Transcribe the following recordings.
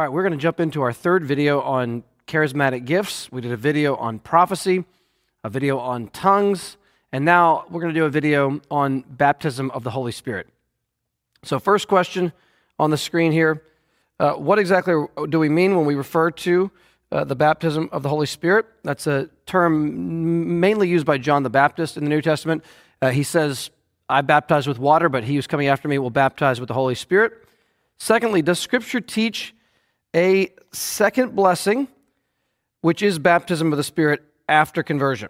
All right, we're going to jump into our third video on charismatic gifts. We did a video on prophecy, a video on tongues, and now we're going to do a video on baptism of the Holy Spirit. So, first question on the screen here uh, What exactly do we mean when we refer to uh, the baptism of the Holy Spirit? That's a term mainly used by John the Baptist in the New Testament. Uh, he says, I baptize with water, but he who's coming after me will baptize with the Holy Spirit. Secondly, does Scripture teach a second blessing, which is baptism of the Spirit after conversion?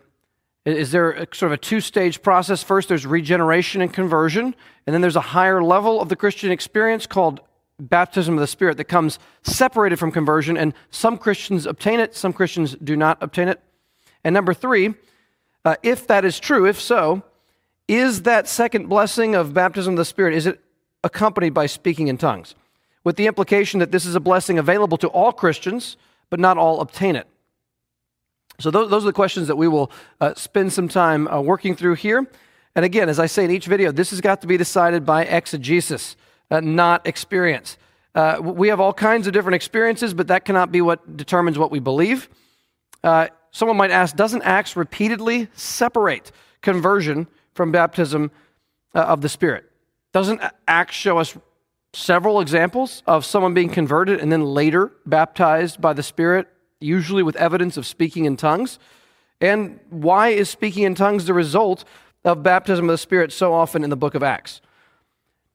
Is there a, sort of a two stage process? First, there's regeneration and conversion, and then there's a higher level of the Christian experience called baptism of the Spirit that comes separated from conversion, and some Christians obtain it, some Christians do not obtain it. And number three, uh, if that is true, if so, is that second blessing of baptism of the Spirit, is it accompanied by speaking in tongues? With the implication that this is a blessing available to all Christians, but not all obtain it. So, those, those are the questions that we will uh, spend some time uh, working through here. And again, as I say in each video, this has got to be decided by exegesis, uh, not experience. Uh, we have all kinds of different experiences, but that cannot be what determines what we believe. Uh, someone might ask Doesn't Acts repeatedly separate conversion from baptism uh, of the Spirit? Doesn't Acts show us several examples of someone being converted and then later baptized by the Spirit usually with evidence of speaking in tongues? And why is speaking in tongues the result of baptism of the Spirit so often in the book of Acts?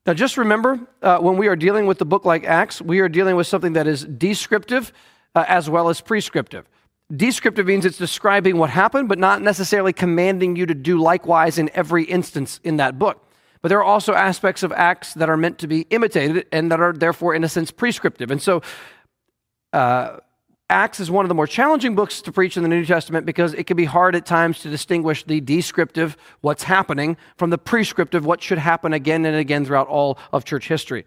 Now, just remember uh, when we are dealing with the book like Acts, we are dealing with something that is descriptive uh, as well as prescriptive. Descriptive means it's describing what happened, but not necessarily commanding you to do likewise in every instance in that book. But there are also aspects of Acts that are meant to be imitated and that are therefore, in a sense, prescriptive. And so, uh, Acts is one of the more challenging books to preach in the New Testament because it can be hard at times to distinguish the descriptive, what's happening, from the prescriptive, what should happen again and again throughout all of church history.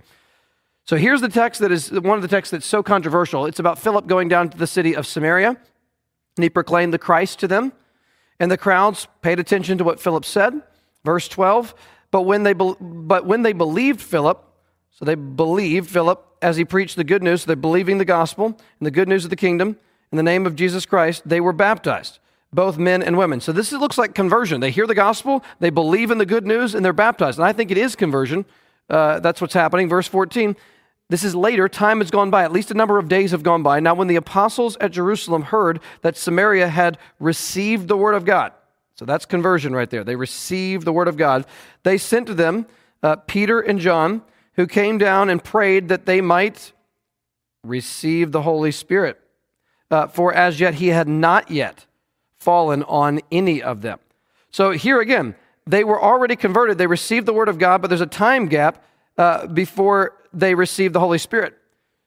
So here's the text that is one of the texts that's so controversial. It's about Philip going down to the city of Samaria, and he proclaimed the Christ to them. And the crowds paid attention to what Philip said. Verse 12, but when they, but when they believed Philip, so they believed Philip as he preached the good news, so they're believing the gospel and the good news of the kingdom in the name of Jesus Christ, they were baptized, both men and women. So this looks like conversion. They hear the gospel, they believe in the good news, and they're baptized. And I think it is conversion. Uh, that's what's happening. Verse 14. This is later, time has gone by, at least a number of days have gone by. Now, when the apostles at Jerusalem heard that Samaria had received the word of God, so that's conversion right there. They received the word of God. They sent to them uh, Peter and John who came down and prayed that they might receive the Holy Spirit. Uh, for as yet he had not yet fallen on any of them. So here again, they were already converted. They received the Word of God, but there's a time gap uh, before they received the Holy Spirit.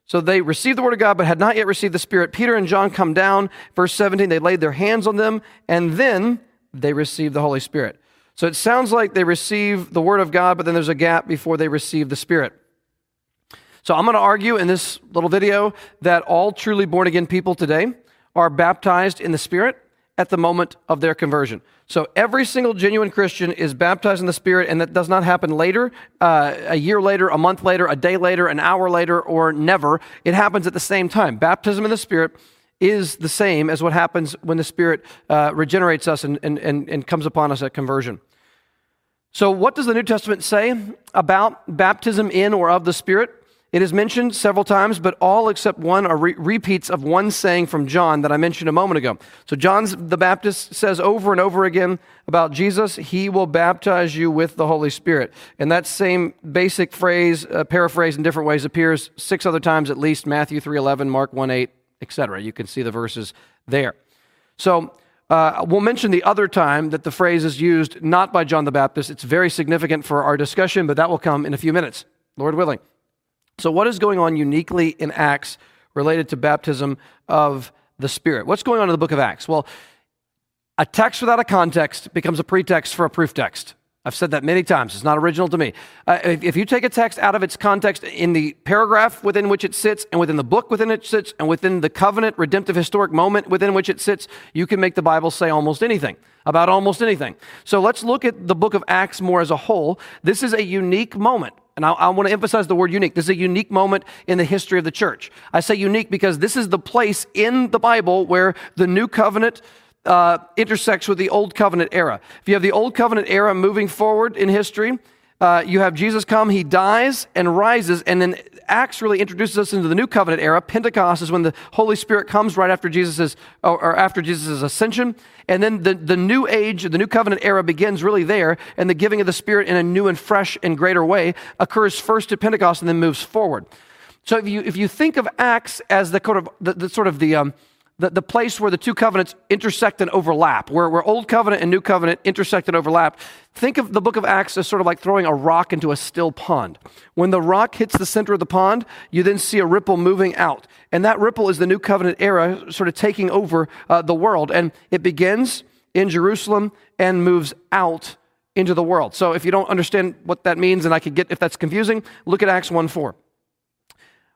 So they received the Word of God, but had not yet received the Spirit. Peter and John come down. Verse 17, they laid their hands on them, and then they receive the Holy Spirit. So it sounds like they receive the Word of God, but then there's a gap before they receive the Spirit. So I'm going to argue in this little video that all truly born again people today are baptized in the Spirit at the moment of their conversion. So every single genuine Christian is baptized in the Spirit, and that does not happen later, uh, a year later, a month later, a day later, an hour later, or never. It happens at the same time. Baptism in the Spirit is the same as what happens when the Spirit uh, regenerates us and, and, and, and comes upon us at conversion. So, what does the New Testament say about baptism in or of the Spirit? It is mentioned several times, but all except one are re- repeats of one saying from John that I mentioned a moment ago. So, John the Baptist says over and over again about Jesus, He will baptize you with the Holy Spirit. And that same basic phrase, uh, paraphrased in different ways, appears six other times at least Matthew 3.11, Mark 1.8, etc. You can see the verses there. So uh, we'll mention the other time that the phrase is used not by John the Baptist. It's very significant for our discussion, but that will come in a few minutes, Lord willing. So, what is going on uniquely in Acts related to baptism of the Spirit? What's going on in the book of Acts? Well, a text without a context becomes a pretext for a proof text. I've said that many times. It's not original to me. Uh, if, if, you take a text out of its context in the paragraph within which it sits, and within the book within it sits, and within the covenant, redemptive, historic moment within which it sits, you can make the Bible say almost anything about almost anything. So let's look at the book of Acts more as a whole. This is a unique moment And I, I want to emphasize the word unique. This is a unique moment in the history of the church. I say unique because this is the place in the Bible where the new covenant uh, intersects with the old covenant era. If you have the old covenant era moving forward in history, uh, you have Jesus come, he dies and rises, and then Acts really introduces us into the new covenant era. Pentecost is when the Holy Spirit comes right after Jesus' or, or after Jesus' ascension, and then the, the new age, the new covenant era begins really there, and the giving of the Spirit in a new and fresh and greater way occurs first at Pentecost and then moves forward. So if you if you think of Acts as the sort of the, the sort of the um, the, the place where the two covenants intersect and overlap, where, where Old Covenant and New Covenant intersect and overlap. Think of the book of Acts as sort of like throwing a rock into a still pond. When the rock hits the center of the pond, you then see a ripple moving out. And that ripple is the New Covenant era sort of taking over uh, the world. And it begins in Jerusalem and moves out into the world. So if you don't understand what that means, and I could get if that's confusing, look at Acts 1 4.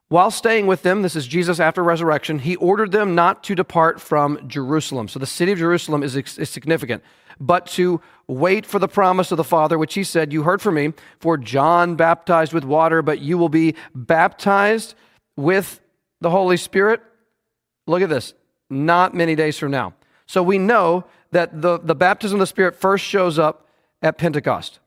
While staying with them, this is Jesus after resurrection, he ordered them not to depart from Jerusalem. So the city of Jerusalem is, is, significant, but to wait for the promise of the Father, which he said, You heard from me, for John baptized with water, but you will be baptized with the Holy Spirit. Look at this, not many days from now. So we know that the, the baptism of the Spirit first shows up at Pentecost,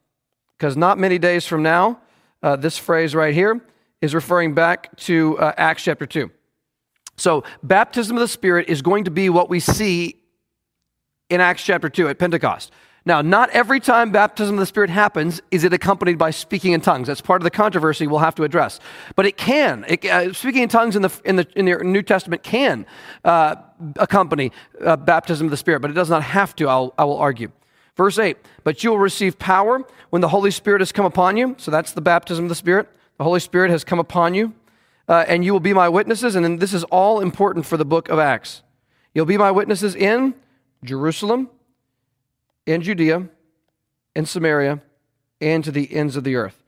because not many days from now, uh, this phrase right here, is referring back to uh, Acts chapter 2. So, baptism of the Spirit is going to be what we see in Acts chapter 2 at Pentecost. Now, not every time baptism of the Spirit happens is it accompanied by speaking in tongues. That's part of the controversy we'll have to address. But it can. It, uh, speaking in tongues in the, in the, in the New Testament can uh, accompany uh, baptism of the Spirit, but it does not have to, I'll, I will argue. Verse 8, but you will receive power when the Holy Spirit has come upon you. So that's the baptism of the Spirit. The Holy Spirit has come upon you, uh, and you will be my witnesses. And this is all important for the book of Acts. You'll be my witnesses in Jerusalem, in Judea, in Samaria, and to the ends of the earth.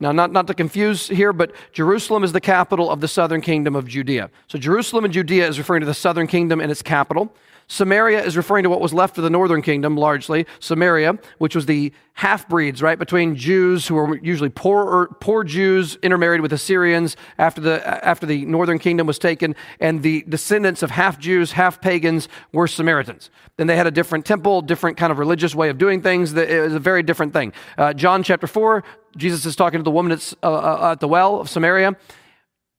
Now, not, not to confuse here, but Jerusalem is the capital of the southern kingdom of Judea. So, Jerusalem and Judea is referring to the southern kingdom and its capital. Samaria is referring to what was left of the northern kingdom, largely. Samaria, which was the half breeds, right, between Jews who were usually poor, poor Jews intermarried with Assyrians after the, after the northern kingdom was taken, and the descendants of half Jews, half pagans were Samaritans. Then they had a different temple, different kind of religious way of doing things. It was a very different thing. Uh, John chapter 4, Jesus is talking to the woman at, uh, uh, at the well of Samaria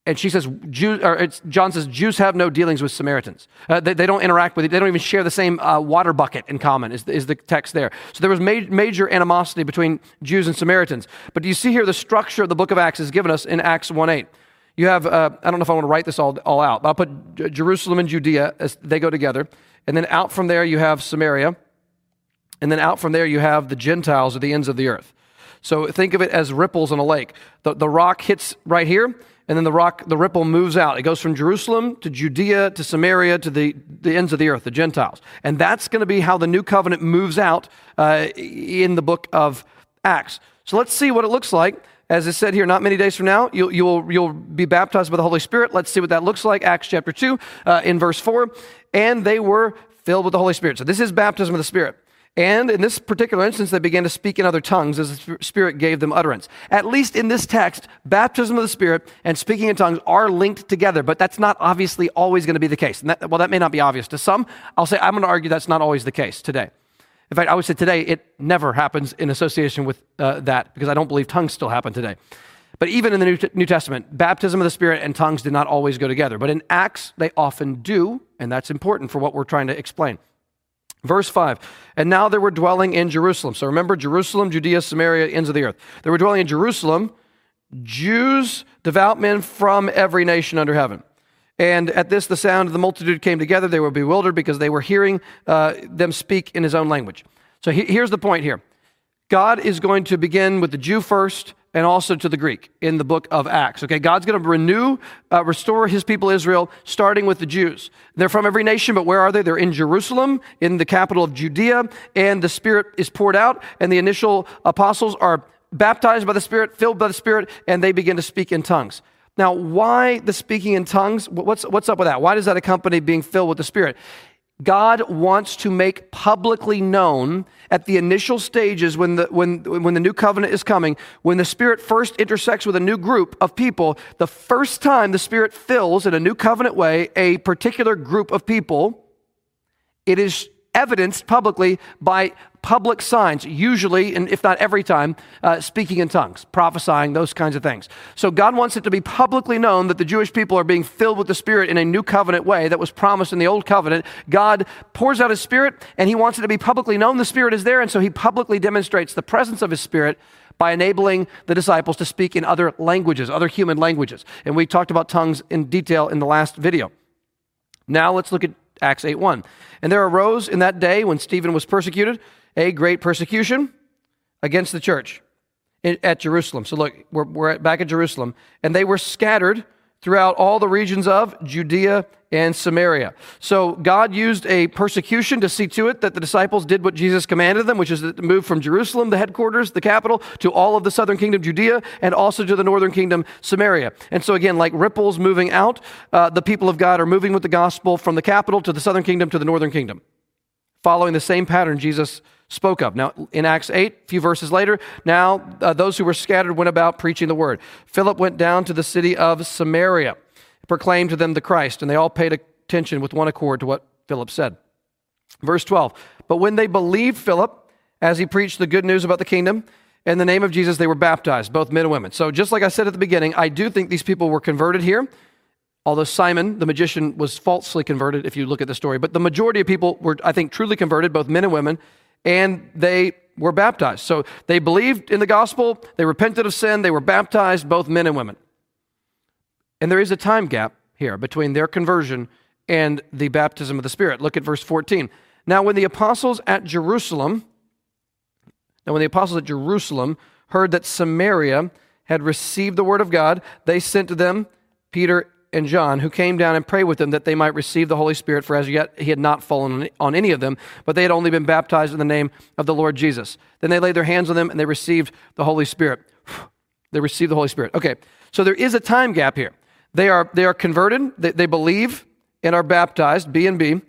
and she says, John says, Jews have no dealings with Samaritans. Uh, they, they, don't interact with, they don't even share the same uh, water bucket in common, is, is the text there. So there was ma- major animosity between Jews and Samaritans. But do you see here the structure of the book of Acts is given us in Acts 1 8? You have, uh, I don't know if I want to write this all, all out, but I'll put Jerusalem and Judea as they go together. And then out from there, you have Samaria. And then out from there, you have the Gentiles or the ends of the earth. So think of it as ripples in a lake. The, the rock hits right here and then the rock, the ripple moves out. It goes from Jerusalem to Judea to Samaria to the, the ends of the earth, the Gentiles. And that's going to be how the new covenant moves out uh, in the book of Acts. So let's see what it looks like. As it said here, not many days from now, you'll, you'll, you'll be baptized by the Holy Spirit. Let's see what that looks like. Acts chapter 2, uh, in verse 4. And they were filled with the Holy Spirit. So this is baptism of the Spirit. And in this particular instance, they began to speak in other tongues as the Spirit gave them utterance. At least in this text, baptism of the Spirit and speaking in tongues are linked together, but that's not obviously always going to be the case. And that, well, that may not be obvious to some. I'll say I'm going to argue that's not always the case today. In fact, I would say today it never happens in association with uh, that because I don't believe tongues still happen today. But even in the New, New Testament, baptism of the Spirit and tongues did not always go together. But in Acts, they often do, and that's important for what we're trying to explain. Verse 5 And now they were dwelling in Jerusalem. So remember, Jerusalem, Judea, Samaria, ends of the earth. They were dwelling in Jerusalem, Jews, devout men from every nation under heaven. And at this, the sound of the multitude came together. They were bewildered because they were hearing uh, them speak in his own language. So he, here's the point here God is going to begin with the Jew first and also to the Greek in the book of Acts. Okay, God's going to renew, uh, restore his people Israel, starting with the Jews. They're from every nation, but where are they? They're in Jerusalem, in the capital of Judea, and the Spirit is poured out, and the initial apostles are baptized by the Spirit, filled by the Spirit, and they begin to speak in tongues. Now, why the speaking in tongues? What's, what's up with that? Why does that accompany being filled with the Spirit? God wants to make publicly known at the initial stages when the, when, when the new covenant is coming, when the Spirit first intersects with a new group of people, the first time the Spirit fills in a new covenant way a particular group of people, it is evidenced publicly by public signs, usually, and if not every time, uh, speaking in tongues, prophesying, those kinds of things. So God wants it to be publicly known that the Jewish people are being filled with the Spirit in a new covenant way that was promised in the old covenant. God pours out His Spirit, and He wants it to be publicly known the Spirit is there, and so He publicly demonstrates the presence of His Spirit by enabling the disciples to speak in other languages, other human languages. And we talked about tongues in detail in the last video. Now let's look at Acts 8 1. And there arose in that day when Stephen was persecuted a great persecution against the church at Jerusalem. So look, we're, we're back at Jerusalem. And they were scattered throughout all the regions of Judea and Samaria. So God used a persecution to see to it that the disciples did what Jesus commanded them, which is to move from Jerusalem, the headquarters, the capital, to all of the southern kingdom, Judea, and also to the northern kingdom, Samaria. And so again, like ripples moving out, uh, the people of God are moving with the gospel from the capital to the southern kingdom to the northern kingdom, following the same pattern Jesus spoke of. Now, in Acts 8, a few verses later, now uh, those who were scattered went about preaching the word. Philip went down to the city of Samaria, proclaimed to them the Christ, and they all paid attention with one accord to what Philip said. Verse 12 But when they believed Philip, as he preached the good news about the kingdom, in the name of Jesus, they were baptized, both men and women. So, just like I said at the beginning, I do think these people were converted here. Although Simon, the magician, was falsely converted, if you look at the story. But the majority of people were, I think, truly converted, both men and women and they were baptized. So they believed in the gospel, they repented of sin, they were baptized, both men and women. And there is a time gap here between their conversion and the baptism of the Spirit. Look at verse 14. Now, when the apostles at Jerusalem, now when the apostles at Jerusalem heard that Samaria had received the word of God, they sent to them Peter and John, who came down and prayed with them that they might receive the Holy Spirit, for as yet he had not fallen on any of them, but they had only been baptized in the name of the Lord Jesus. Then they laid their hands on them and they received the Holy Spirit. They received the Holy Spirit. Okay, so there is a time gap here. They are, they are converted, they, they believe and are baptized, B and B,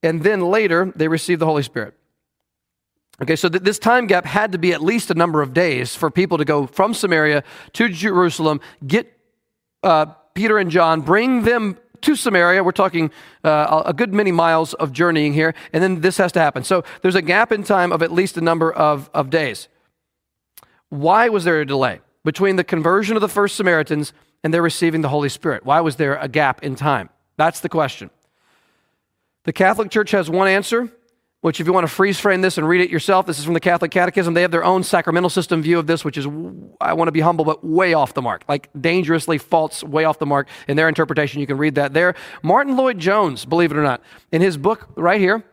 and then later they receive the Holy Spirit. Okay, so th- this time gap had to be at least a number of days for people to go from Samaria to Jerusalem, get uh, Peter and John, bring them to Samaria. We're talking uh, a good many miles of journeying here, and then this has to happen. So there's a gap in time of at least a number of, of days. Why was there a delay between the conversion of the first Samaritans and their receiving the Holy Spirit? Why was there a gap in time? That's the question. The Catholic Church has one answer, which, if you want to freeze frame this and read it yourself, this is from the Catholic Catechism. They have their own sacramental system view of this, which is, I want to be humble, but way off the mark, like dangerously false, way off the mark in their interpretation. You can read that there. Martyn Lloyd-Jones, believe it or not, in his book right here,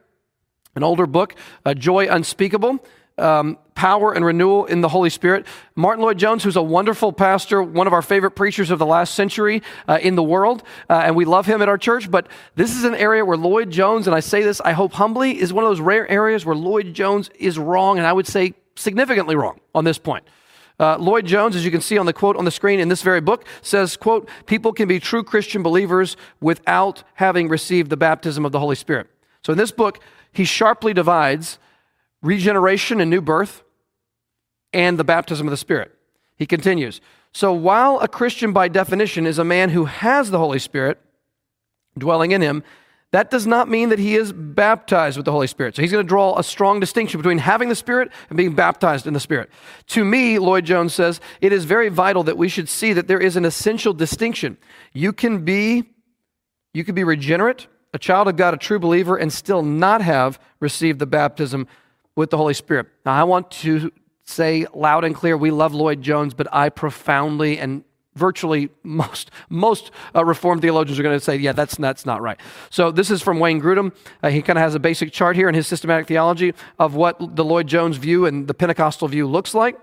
an older book, uh, Joy Unspeakable, um, power and renewal in the Holy Spirit. Martyn Lloyd-Jones, who's a wonderful pastor, one of our favorite preachers of the last century uh, in the world, uh, and we love him at our church. But this is an area where Lloyd-Jones, and I say this, I hope humbly, is one of those rare areas where Lloyd-Jones is wrong, and I would say significantly wrong on this point. Uh, Lloyd-Jones, as you can see on the quote on the screen in this very book, says, quote, people can be true Christian believers without having received the baptism of the Holy Spirit. So in this book, he sharply divides regeneration and new birth, and the baptism of the Spirit. He continues So while a Christian by definition is a man who has the Holy Spirit dwelling in him, that does not mean that he is baptized with the Holy Spirit. So he's going to draw a strong distinction between having the Spirit and being baptized in the Spirit. To me, Lloyd-Jones says, it is very vital that we should see that there is an essential distinction. You can be you can be regenerate, a child of God, a true believer, and still not have received the baptism with the Holy Spirit. Now, I want to say loud and clear we love Lloyd-Jones, but I profoundly and virtually most most uh, reformed theologians are going to say yeah that's that's not right. So this is from wayne grudem. Uh, he kind of has a basic chart here in his systematic theology of what the lloyd-jones view and the pentecostal view looks like.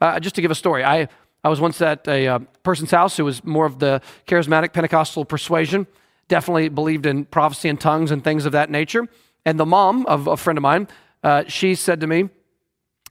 Uh, just to give a story i i was once at a uh, person's house who was more of the charismatic pentecostal persuasion definitely believed in prophecy and tongues and things of that nature. And the mom of a friend of mine uh, she said to me,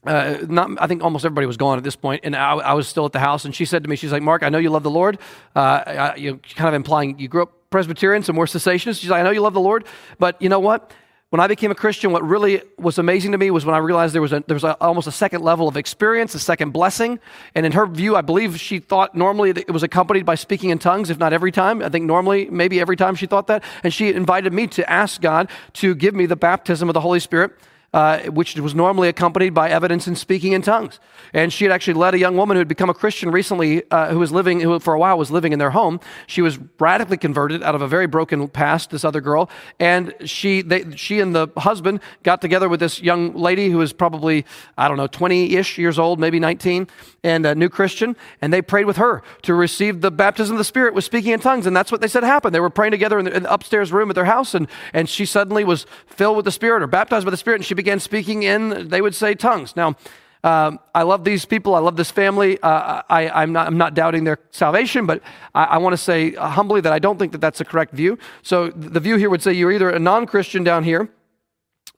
uh, not, I think almost everybody was gone at this point, and I, I, was still at the house. And she said to me, "She's like, Mark, I know you love the Lord. Uh, I, you kind of implying you grew up Presbyterian, so more cessationist. She's like, I know you love the Lord, but you know what? When I became a Christian, what really was amazing to me was when I realized there was, a, there was a, almost a second level of experience, a second blessing. And in her view, I believe she thought normally it was accompanied by speaking in tongues, if not every time. I think normally, maybe every time she thought that. And she invited me to ask God to give me the baptism of the Holy Spirit uh, which was normally accompanied by evidence in speaking in tongues. And she had actually led a young woman who had become a Christian recently, uh, who was living, who for a while was living in their home. She was radically converted out of a very broken past, this other girl. And she, they, she and the husband got together with this young lady who was probably, I don't know, 20 ish years old, maybe 19, and a new Christian. And they prayed with her to receive the baptism of the Spirit with speaking in tongues. And that's what they said happened. They were praying together in the, in the upstairs room at their house, and, and she suddenly was filled with the Spirit or baptized by the Spirit, and she began speaking in, they would say, tongues. Now, um, I love these people. I love this family. Uh, I, am not, I'm not doubting their salvation, but I, I want to say uh, humbly that I don't think that that's a correct view. So the view here would say you're either a non Christian down here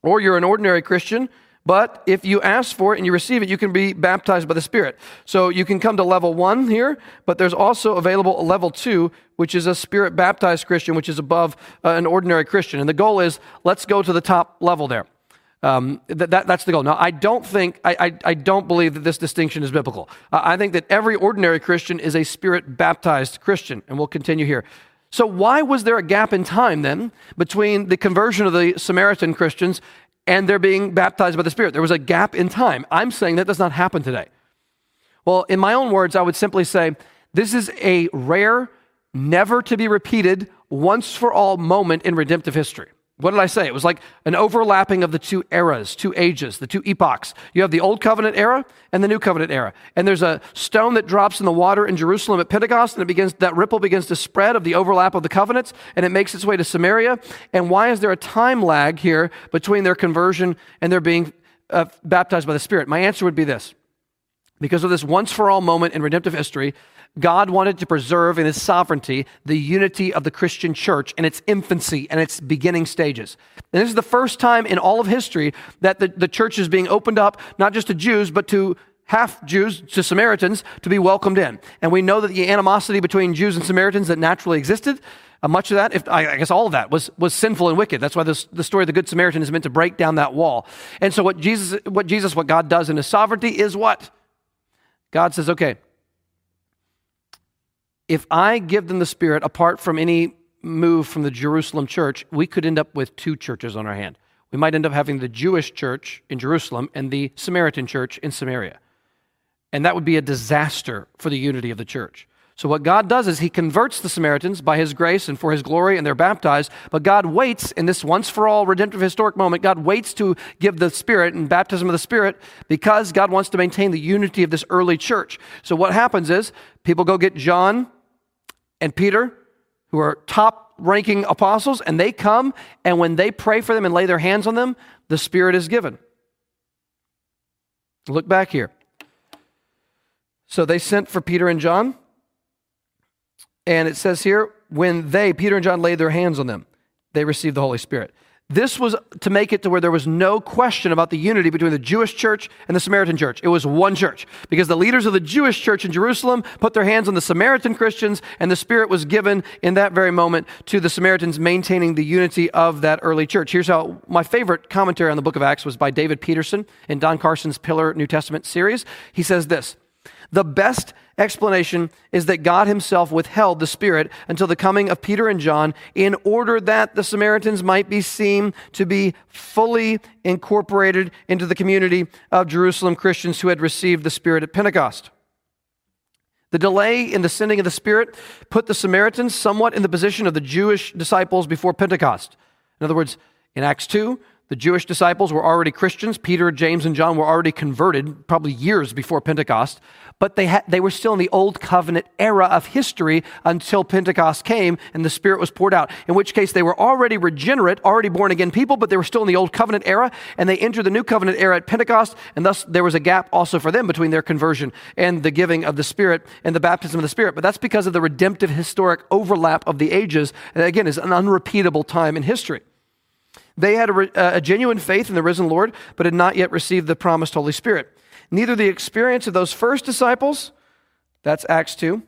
or you're an ordinary Christian. But if you ask for it and you receive it, you can be baptized by the Spirit. So you can come to level one here, but there's also available a level two, which is a Spirit baptized Christian, which is above uh, an ordinary Christian. And the goal is let's go to the top level there. Um, that, that, that's the goal. Now, I don't think, I, I, I don't believe that this distinction is biblical. Uh, I think that every ordinary Christian is a spirit baptized Christian, and we'll continue here. So, why was there a gap in time then between the conversion of the Samaritan Christians and their being baptized by the Spirit? There was a gap in time. I'm saying that does not happen today. Well, in my own words, I would simply say this is a rare, never to be repeated, once for all moment in redemptive history. What did I say? It was like an overlapping of the two eras, two ages, the two epochs. You have the Old Covenant era and the New Covenant era. And there's a stone that drops in the water in Jerusalem at Pentecost, and it begins, that ripple begins to spread of the overlap of the covenants, and it makes its way to Samaria. And why is there a time lag here between their conversion and their being uh, baptized by the Spirit? My answer would be this because of this once for all moment in redemptive history, God wanted to preserve in his sovereignty the unity of the Christian church in its infancy and its beginning stages. And this is the first time in all of history that the, the church is being opened up, not just to Jews, but to half Jews, to Samaritans, to be welcomed in. And we know that the animosity between Jews and Samaritans that naturally existed, uh, much of that, if, I, I, guess all of that, was, was sinful and wicked. That's why this, the story of the Good Samaritan is meant to break down that wall. And so what Jesus, what Jesus, what God does in his sovereignty is what? God says, okay, if I give them the Spirit apart from any move from the Jerusalem church, we could end up with two churches on our hand. We might end up having the Jewish church in Jerusalem and the Samaritan church in Samaria. And that would be a disaster for the unity of the church. So, what God does is He converts the Samaritans by His grace and for His glory, and they're baptized. But God waits in this once for all redemptive historic moment, God waits to give the Spirit and baptism of the Spirit because God wants to maintain the unity of this early church. So, what happens is people go get John and Peter, who are top ranking apostles, and they come, and when they pray for them and lay their hands on them, the Spirit is given. Look back here. So they sent for Peter and John, and it says here, when they, Peter and John, laid their hands on them, they received the Holy Spirit. This was to make it to where there was no question about the unity between the Jewish church and the Samaritan church. It was one church because the leaders of the Jewish church in Jerusalem put their hands on the Samaritan Christians, and the Spirit was given in that very moment to the Samaritans, maintaining the unity of that early church. Here's how my favorite commentary on the book of Acts was by David Peterson in Don Carson's Pillar New Testament series. He says this the best explanation is that God himself withheld the Spirit until the coming of Peter and John in order that the Samaritans might be seen to be fully incorporated into the community of Jerusalem Christians who had received the Spirit at Pentecost. The delay in the sending of the Spirit put the Samaritans somewhat in the position of the Jewish disciples before Pentecost. In other words, in Acts 2, the Jewish disciples were already Christians. Peter, James, and John were already converted, probably years before Pentecost but they, ha- they were still in the old covenant era of history until Pentecost came and the Spirit was poured out. In which case, they were already regenerate, already born again people, but they were still in the old covenant era, and they entered the new covenant era at Pentecost, and thus there was a gap also for them between their conversion and the giving of the Spirit and the baptism of the Spirit. But that's because of the redemptive historic overlap of the ages, and again, is an unrepeatable time in history. They had a, a, genuine faith in the risen Lord, but had not yet received the promised Holy Spirit. Neither the experience of those first disciples, that's Acts 2,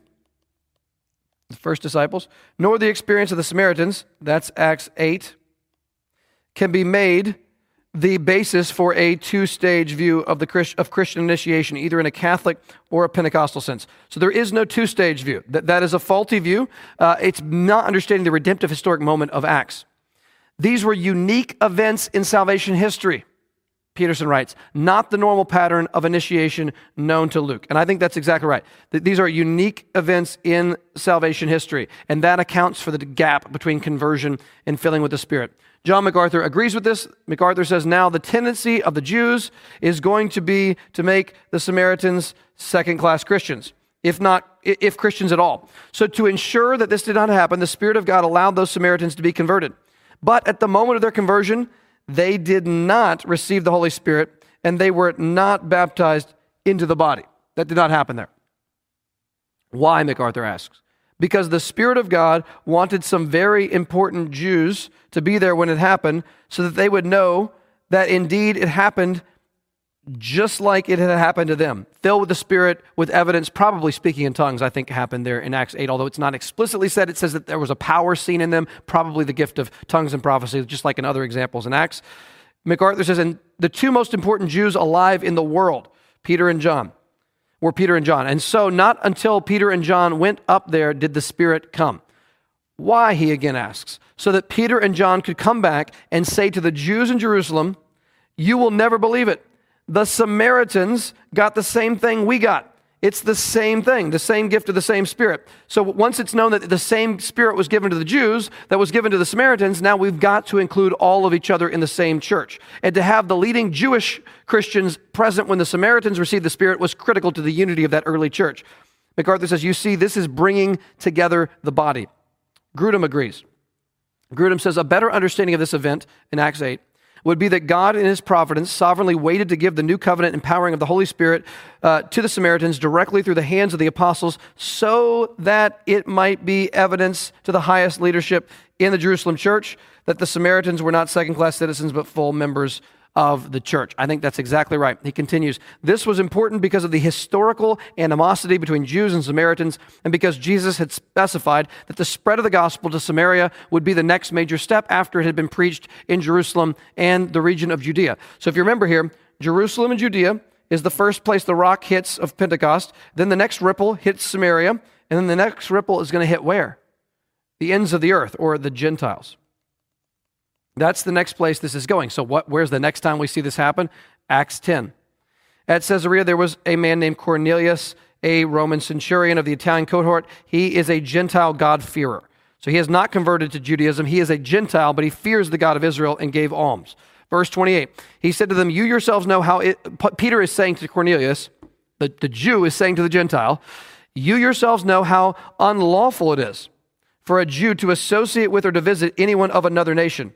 the first disciples, nor the experience of the Samaritans, that's Acts 8, can be made the basis for a two stage view of, the Christ, of Christian initiation, either in a Catholic or a Pentecostal sense. So there is no two stage view. That, that is a faulty view. Uh, it's not understanding the redemptive historic moment of Acts. These were unique events in salvation history. Peterson writes, not the normal pattern of initiation known to Luke. And I think that's exactly right. These are unique events in salvation history, and that accounts for the gap between conversion and filling with the Spirit. John MacArthur agrees with this. MacArthur says now the tendency of the Jews is going to be to make the Samaritans second class Christians, if not, if Christians at all. So, to ensure that this did not happen, the Spirit of God allowed those Samaritans to be converted. But at the moment of their conversion, they did not receive the Holy Spirit and they were not baptized into the body. That did not happen there. Why, MacArthur asks? Because the Spirit of God wanted some very important Jews to be there when it happened so that they would know that indeed it happened just like it had happened to them. Filled with the Spirit, with evidence, probably speaking in tongues, I think happened there in Acts 8, although it's not explicitly said. It says that there was a power seen in them, probably the gift of tongues and prophecy, just like in other examples in Acts. MacArthur says, and the two most important Jews alive in the world, Peter and John, were Peter and John. And so, not until Peter and John went up there did the Spirit come. Why, he again asks, so that Peter and John could come back and say to the Jews in Jerusalem, You will never believe it the Samaritans got the same thing we got. It's the same thing, the same gift of the same Spirit. So once it's known that the same Spirit was given to the Jews that was given to the Samaritans, now we've got to include all of each other in the same church. And to have the leading Jewish Christians present when the Samaritans received the Spirit was critical to the unity of that early church. MacArthur says, You see, this is bringing together the body. Grudem agrees. Grudem says, A better understanding of this event in Acts 8 would be that God, in his providence, sovereignly waited to give the new covenant empowering of the Holy Spirit uh, to the Samaritans directly through the hands of the apostles so that it might be evidence to the highest leadership in the Jerusalem church that the Samaritans were not second class citizens but full members of the church. I think that's exactly right. He continues, This was important because of the historical animosity between Jews and Samaritans, and because Jesus had specified that the spread of the gospel to Samaria would be the next major step after it had been preached in Jerusalem and the region of Judea. So if you remember here, Jerusalem and Judea is the first place the rock hits of Pentecost. Then the next ripple hits Samaria, and then the next ripple is going to hit where? The ends of the earth or the Gentiles. That's the next place this is going. So, what, where's the next time we see this happen? Acts 10. At Caesarea, there was a man named Cornelius, a Roman centurion of the Italian cohort. He is a Gentile God-fearer. So, he has not converted to Judaism. He is a Gentile, but he fears the God of Israel and gave alms. Verse 28 He said to them, You yourselves know how it, Peter is saying to Cornelius, the, the Jew is saying to the Gentile, You yourselves know how unlawful it is for a Jew to associate with or to visit anyone of another nation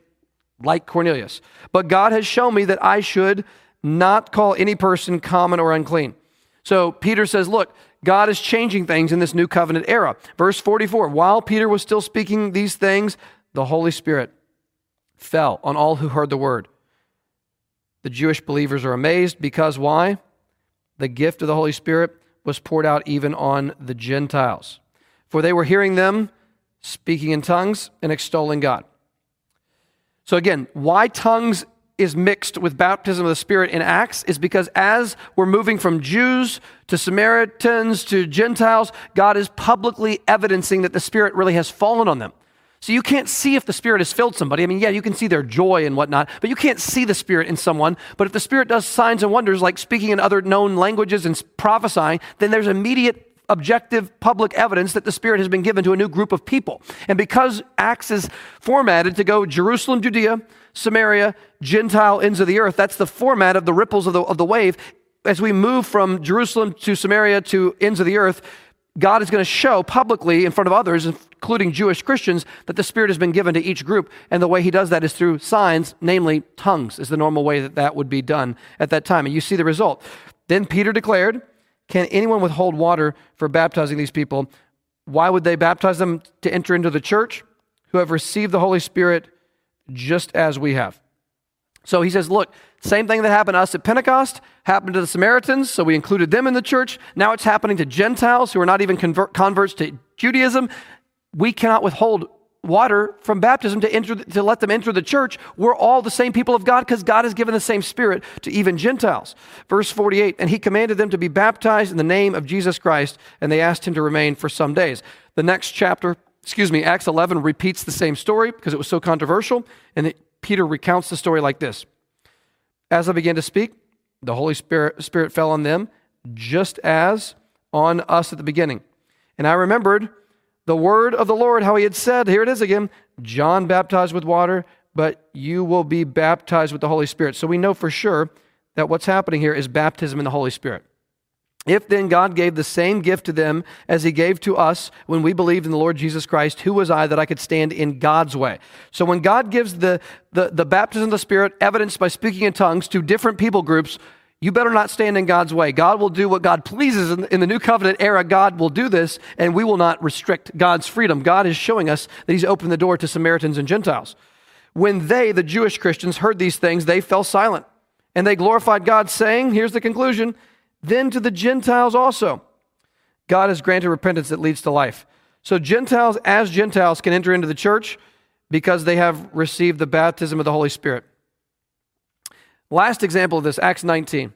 like Cornelius. But God has shown me that I should not call any person common or unclean. So Peter says, Look, God is changing things in this new covenant era. Verse 44 While Peter was still speaking these things, the Holy Spirit fell on all who heard the word. The Jewish believers are amazed because why? The gift of the Holy Spirit was poured out even on the Gentiles. For they were hearing them speaking in tongues and extolling God. So, again, why tongues is mixed with baptism of the Spirit in Acts is because as we're moving from Jews to Samaritans to Gentiles, God is publicly evidencing that the Spirit really has fallen on them. So you can't see if the Spirit has filled somebody. I mean, yeah, you can see their joy and whatnot, but you can't see the Spirit in someone. But if the Spirit does signs and wonders like speaking in other known languages and prophesying, then there's immediate objective public evidence that the Spirit has been given to a new group of people. And because Acts is formatted to go Jerusalem, Judea, Samaria, Gentile ends of the earth, that's the format of the ripples of the, of the wave. As we move from Jerusalem to Samaria to ends of the earth, God is going to show publicly in front of others, including Jewish Christians, that the Spirit has been given to each group. And the way He does that is through signs, namely tongues, is the normal way that that would be done at that time. And you see the result. Then Peter declared, can anyone withhold water for baptizing these people? Why would they baptize them to enter into the church? Who have received the Holy Spirit just as we have. So he says, look, same thing that happened to us at Pentecost happened to the Samaritans, so we included them in the church. Now it's happening to Gentiles who are not even convert, converts to Judaism. We cannot withhold water from baptism to, enter, to let them enter the church. We're all the same people of God because God has given the same spirit to even Gentiles. Verse 48 And he commanded them to be baptized in the name of Jesus Christ, and they asked him to remain for some days. The next chapter, excuse me, Acts 11 repeats the same story because it was so controversial. And it, Peter recounts the story like this As I began to speak, the Holy Spirit, Spirit fell on them, just as on us at the beginning. And I remembered the word of the Lord, how he had said, here it is again John baptized with water, but you will be baptized with the Holy Spirit. So we know for sure that what's happening here is baptism in the Holy Spirit. If then God gave the same gift to them as he gave to us when we believed in the Lord Jesus Christ, who was I that I could stand in God's way? So when God gives the, the, the baptism of the Spirit, evidenced by speaking in tongues to different people groups, you better not stand in God's way. God will do what God pleases. In the new covenant era, God will do this, and we will not restrict God's freedom. God is showing us that He's opened the door to Samaritans and Gentiles. When they, the Jewish Christians, heard these things, they fell silent. And they glorified God, saying, Here's the conclusion, then to the Gentiles also. God has granted repentance that leads to life. So Gentiles, as Gentiles, can enter into the church because they have received the baptism of the Holy Spirit. Last example of this, Acts 19.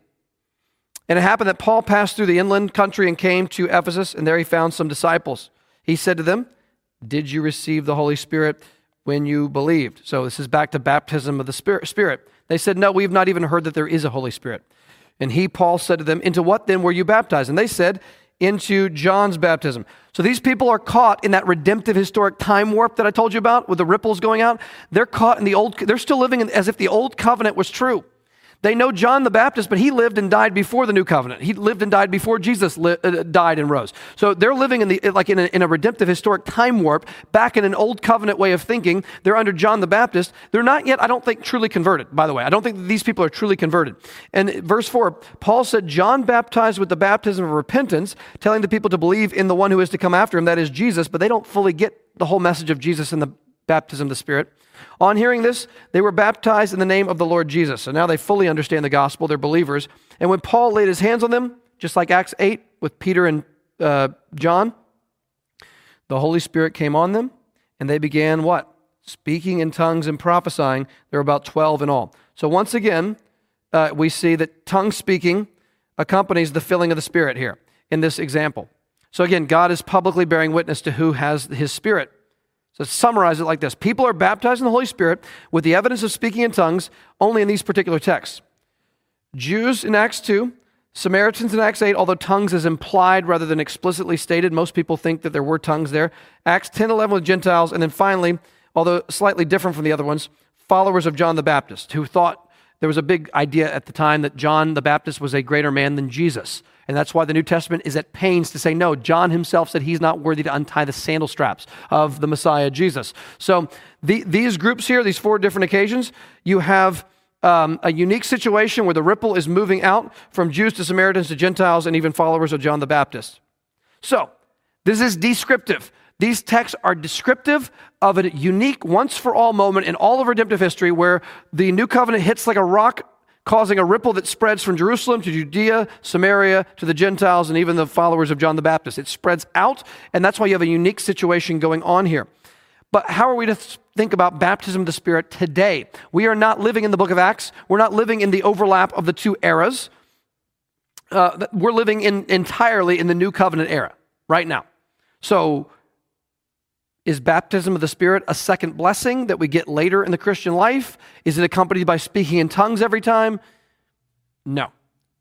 And it happened that Paul passed through the inland country and came to Ephesus, and there he found some disciples. He said to them, Did you receive the Holy Spirit when you believed? So this is back to baptism of the Spirit. They said, No, we have not even heard that there is a Holy Spirit. And he, Paul, said to them, Into what then were you baptized? And they said, Into John's baptism. So these people are caught in that redemptive historic time warp that I told you about with the ripples going out. They're caught in the old, they're still living as if the old covenant was true. They know John the Baptist, but he lived and died before the new covenant. He lived and died before Jesus li- uh, died and rose. So they're living in the like in a, in a redemptive historic time warp, back in an old covenant way of thinking. They're under John the Baptist. They're not yet, I don't think, truly converted. By the way, I don't think these people are truly converted. And verse four, Paul said, "John baptized with the baptism of repentance, telling the people to believe in the one who is to come after him, that is Jesus." But they don't fully get the whole message of Jesus and the baptism of the Spirit. On hearing this, they were baptized in the name of the Lord Jesus. So now they fully understand the gospel, they're believers. And when Paul laid his hands on them, just like Acts 8 with Peter and uh, John, the Holy Spirit came on them, and they began what? Speaking in tongues and prophesying. There were about 12 in all. So once again, uh, we see that tongue speaking accompanies the filling of the Spirit here in this example. So again, God is publicly bearing witness to who has his Spirit. So summarize it like this People are baptized in the Holy Spirit with the evidence of speaking in tongues only in these particular texts. Jews in Acts 2, Samaritans in Acts 8, although tongues is implied rather than explicitly stated, most people think that there were tongues there. Acts 10, 11 with Gentiles, and then finally, although slightly different from the other ones, followers of John the Baptist, who thought there was a big idea at the time that John the Baptist was a greater man than Jesus. And that's why the New Testament is at pains to say, no, John himself said he's not worthy to untie the sandal straps of the Messiah Jesus. So the, these groups here, these four different occasions, you have um, a unique situation where the ripple is moving out from Jews to Samaritans to Gentiles and even followers of John the Baptist. So this is descriptive. These texts are descriptive of a unique, once for all moment in all of redemptive history where the new covenant hits like a rock causing a ripple that spreads from Jerusalem to Judea, Samaria, to the Gentiles, and even the followers of John the Baptist. It spreads out, and that's why you have a unique situation going on here. But how are we to think about baptism of the Spirit today? We are not living in the book of Acts. We're not living in the overlap of the two eras. Uh, we're living in entirely in the new covenant era right now. So is baptism of the Spirit a second blessing that we get later in the Christian life? Is it accompanied by speaking in tongues every time? No.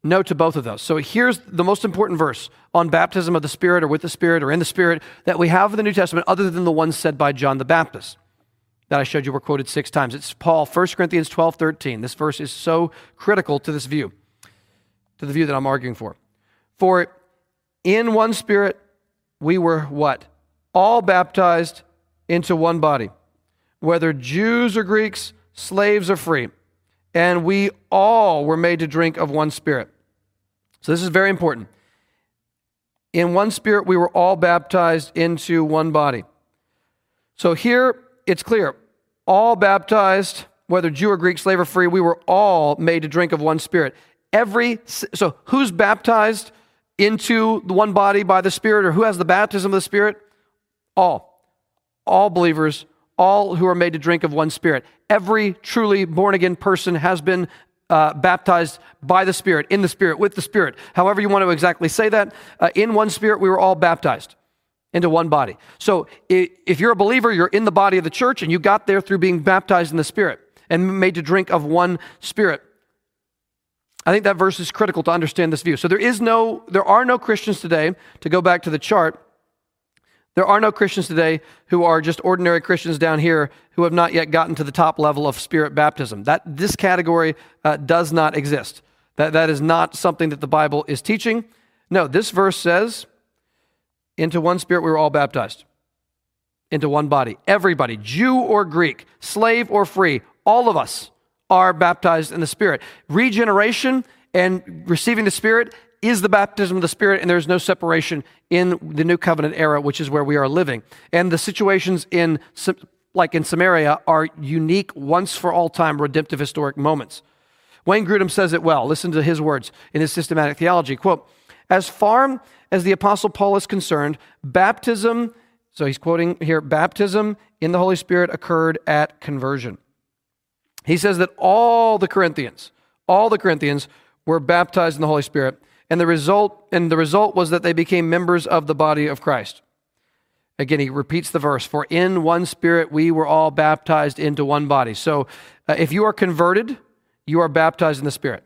No to both of those. So here's the most important verse on baptism of the Spirit or with the Spirit or in the Spirit that we have in the New Testament, other than the one said by John the Baptist that I showed you were quoted six times. It's Paul, 1 Corinthians 12, 13. This verse is so critical to this view, to the view that I'm arguing for. For in one Spirit we were what? All baptized into one body, whether Jews or Greeks, slaves or free. And we all were made to drink of one spirit. So this is very important. In one spirit, we were all baptized into one body. So here it's clear all baptized whether Jew or Greek, slave or free, we were all made to drink of one spirit. Every so who's baptized into the one body by the Spirit, or who has the baptism of the Spirit? All. All believers, all who are made to drink of one spirit. Every truly born again person has been uh, baptized by the Spirit, in the Spirit, with the Spirit. However, you want to exactly say that. Uh, in one Spirit, we were all baptized into one body. So if you're a believer, you're in the body of the church, and you got there through being baptized in the Spirit and made to drink of one Spirit. I think that verse is critical to understand this view. So there is no, there are no Christians today, to go back to the chart, there are no Christians today who are just ordinary Christians down here who have not yet gotten to the top level of spirit baptism. That this category uh, does not exist. That, that is not something that the Bible is teaching. No, this verse says, into one spirit we were all baptized. Into one body. Everybody, Jew or Greek, slave or free, all of us are baptized in the Spirit. Regeneration and receiving the Spirit is the baptism of the Spirit, and there's no separation in the New Covenant era, which is where we are living. And the situations in, like in Samaria, are unique, once for all time, redemptive historic moments. Wayne Grudem says it well. Listen to his words in his systematic theology. Quote, as far as the Apostle Paul is concerned, baptism, so he's quoting here, baptism in the Holy Spirit occurred at conversion. He says that all the Corinthians, all the Corinthians were baptized in the Holy Spirit and the result, and the result was that they became members of the body of Christ. Again, he repeats the verse For in one spirit we were all baptized into one body. So uh, if you are converted, you are baptized in the Spirit.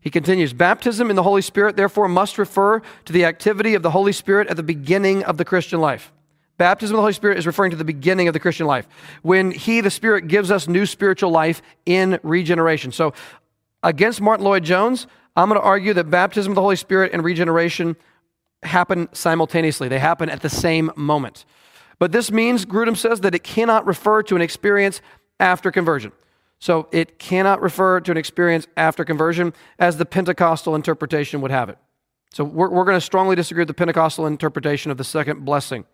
He continues Baptism in the Holy Spirit, therefore, must refer to the activity of the Holy Spirit at the beginning of the Christian life. Baptism of the Holy Spirit is referring to the beginning of the Christian life, when He, the Spirit, gives us new spiritual life in regeneration. So, against Martyn Lloyd-Jones, I'm going to argue that baptism of the Holy Spirit and regeneration happen simultaneously, they happen at the same moment. But this means, Grudem says, that it cannot refer to an experience after conversion. So it cannot refer to an experience after conversion as the Pentecostal interpretation would have it. So we're, we're going to strongly disagree with the Pentecostal interpretation of the second blessing.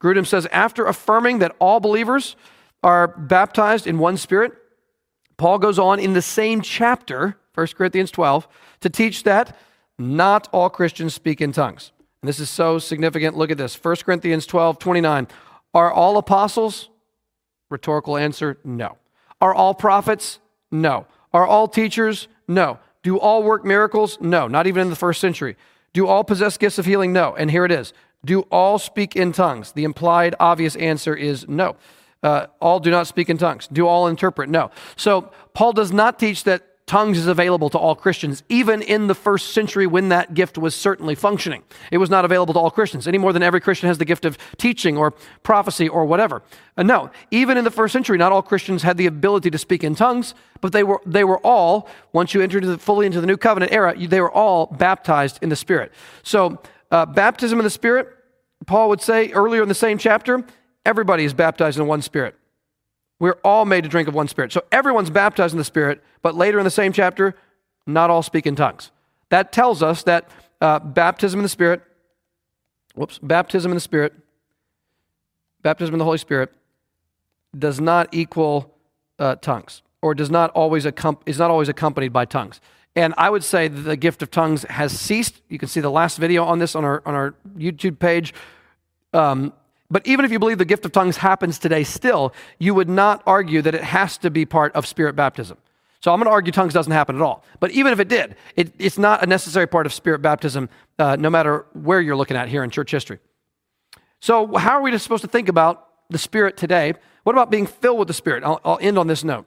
Grudem says, after affirming that all believers are baptized in one spirit, Paul goes on in the same chapter 1 Corinthians 12, to teach that not all Christians speak in tongues. And this is so significant. Look at this 1 Corinthians 12, 29. Are all apostles? Rhetorical answer no. Are all prophets? No. Are all teachers? No. Do all work miracles? No, not even in the first century. Do all possess gifts of healing? No. And here it is. Do all speak in tongues? The implied obvious answer is no. Uh, all do not speak in tongues. Do all interpret? No. So Paul does not teach that tongues is available to all Christians, even in the first century when that gift was certainly functioning. It was not available to all Christians, any more than every Christian has the gift of teaching or prophecy or whatever. Uh, no, even in the first century, not all Christians had the ability to speak in tongues, but they were, they were all, once you entered fully into the new covenant era, they were all baptized in the Spirit. So, uh, baptism in the Spirit, Paul would say earlier in the same chapter, everybody is baptized in one Spirit. We're all made to drink of one spirit. So everyone's baptized in the Spirit, but later in the same chapter, not all speak in tongues. That tells us that uh, baptism in the Spirit, whoops, baptism in the Spirit, baptism in the Holy Spirit does not equal uh, tongues, or does not always accom- is not always accompanied by tongues. And I would say the gift of tongues has ceased. You can see the last video on this on our on our YouTube page. Um, but even if you believe the gift of tongues happens today still, you would not argue that it has to be part of spirit baptism. So I'm going to argue tongues doesn't happen at all. But even if it did, it, it's not a necessary part of spirit baptism, uh, no matter where you're looking at here in church history. So how are we supposed to think about the Spirit today? What about being filled with the Spirit? I'll, I'll end on this note.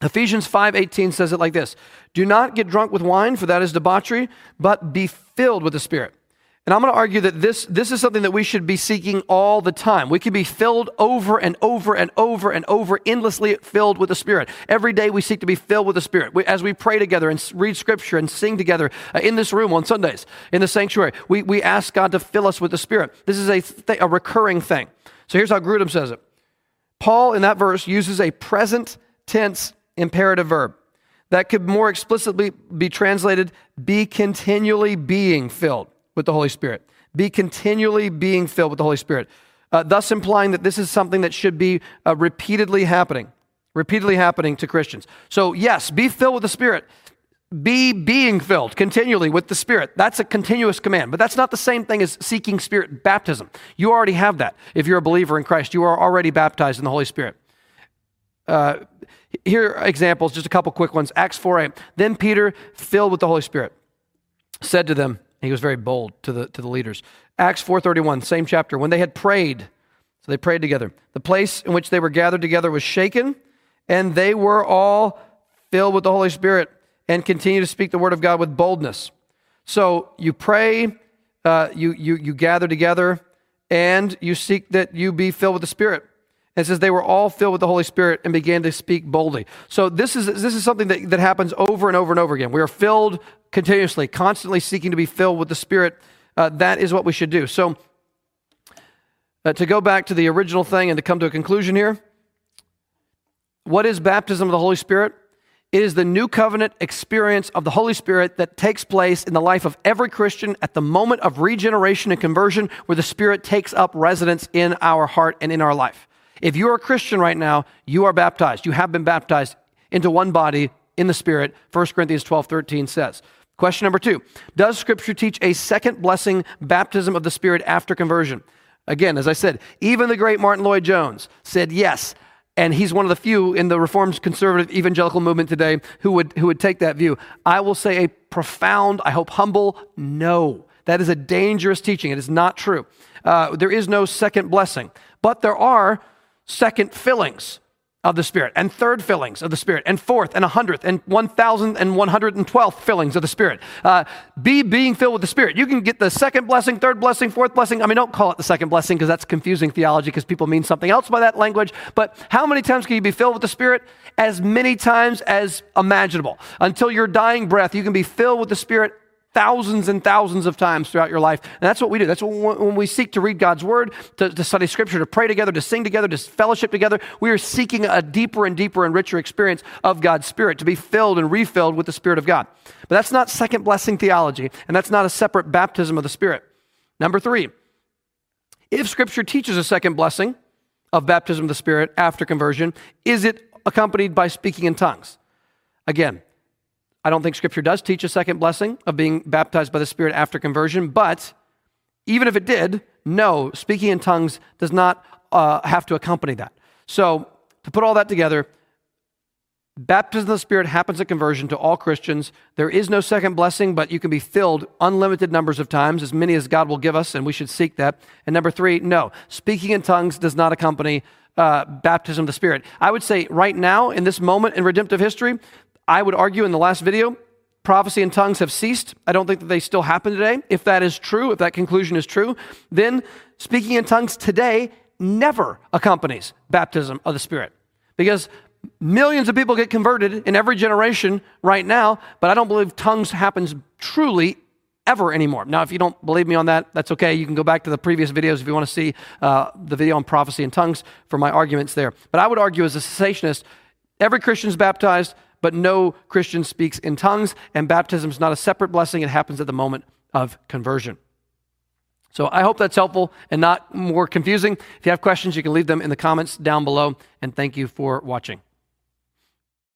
Ephesians 5:18 says it like this: "Do not get drunk with wine, for that is debauchery, but be filled with the Spirit." And I'm going to argue that this, this is something that we should be seeking all the time. We can be filled over and over and over and over, endlessly filled with the Spirit. Every day we seek to be filled with the Spirit. We, as we pray together and read Scripture and sing together uh, in this room on Sundays, in the sanctuary, we, we ask God to fill us with the Spirit. This is a, th- a recurring thing. So here's how Grudem says it Paul, in that verse, uses a present tense imperative verb that could more explicitly be translated be continually being filled with the Holy Spirit. Be continually being filled with the Holy Spirit, uh, thus implying that this is something that should be uh, repeatedly happening. repeatedly happening to Christians. So, yes, be filled with the Spirit. Be being filled continually with the Spirit. That's a continuous command, but that's not the same thing as seeking Spirit baptism. You already have that. If you're a believer in Christ, you are already baptized in the Holy Spirit. Uh, here are examples, just a couple quick ones. Acts 4 8. Then Peter, filled with the Holy Spirit, said to them, he was very bold to the, to the leaders. Acts 4.31, same chapter. When they had prayed, so they prayed together, the place in which they were gathered together was shaken, and they were all filled with the Holy Spirit and continue to speak the word of God with boldness. So you pray, uh, you, you, you gather together, and you seek that you be filled with the Spirit. It says they were all filled with the Holy Spirit and began to speak boldly. So this is, this is something that, that happens over and over and over again. We are filled continuously, constantly seeking to be filled with the Spirit. Uh, that is what we should do. So uh, to go back to the original thing and to come to a conclusion here, what is baptism of the Holy Spirit? It is the new covenant experience of the Holy Spirit that takes place in the life of every Christian at the moment of regeneration and conversion, where the Spirit takes up residence in our heart and in our life. If you're a Christian right now, you are baptized. You have been baptized into one body in the Spirit, 1 Corinthians 12 13 says. Question number two Does Scripture teach a second blessing, baptism of the Spirit after conversion? Again, as I said, even the great Martyn Lloyd-Jones said yes. And he's one of the few in the Reformed conservative evangelical movement today who would, who would take that view. I will say a profound, I hope humble, no. That is a dangerous teaching. It is not true. Uh, there is no second blessing, but there are second fillings of the Spirit, and third fillings of the Spirit, and fourth, and a hundredth, and one thousand and one hundred and twelfth fillings of the Spirit. Uh, be being filled with the Spirit. You can get the second blessing, third blessing, fourth blessing. I mean, don't call it the second blessing because that's confusing theology because people mean something else by that language. But how many times can you be filled with the Spirit? As many times as imaginable. Until your dying breath, you can be filled with the Spirit thousands and thousands of times throughout your life. And that's what we do. That's when we seek to read God's word, to, to, study scripture, to pray together, to sing together, to fellowship together. We are seeking a deeper and deeper and richer experience of God's spirit, to be filled and refilled with the spirit of God. But that's not second blessing theology, and that's not a separate baptism of the spirit. Number three, if scripture teaches a second blessing of baptism of the spirit after conversion, is it accompanied by speaking in tongues? Again, I don't think Scripture does teach a second blessing of being baptized by the Spirit after conversion, but even if it did, no, speaking in tongues does not uh, have to accompany that. So, to put all that together, baptism of the Spirit happens at conversion to all Christians. There is no second blessing, but you can be filled unlimited numbers of times, as many as God will give us, and we should seek that. And number three, no, speaking in tongues does not accompany uh, baptism of the Spirit. I would say right now, in this moment in redemptive history, I would argue in the last video, prophecy and tongues have ceased. I don't think that they still happen today. If that is true, if that conclusion is true, then speaking in tongues today never accompanies baptism of the Spirit. Because millions of people get converted in every generation right now, but I don't believe tongues happens truly ever anymore. Now, if you don't believe me on that, that's okay. You can go back to the previous videos if you want to see uh, the video on prophecy and tongues for my arguments there. But I would argue as a cessationist, every Christian is baptized, but no Christian speaks in tongues, and baptism is not a separate blessing. It happens at the moment of conversion. So I hope that's helpful and not more confusing. If you have questions, you can leave them in the comments down below, and thank you for watching.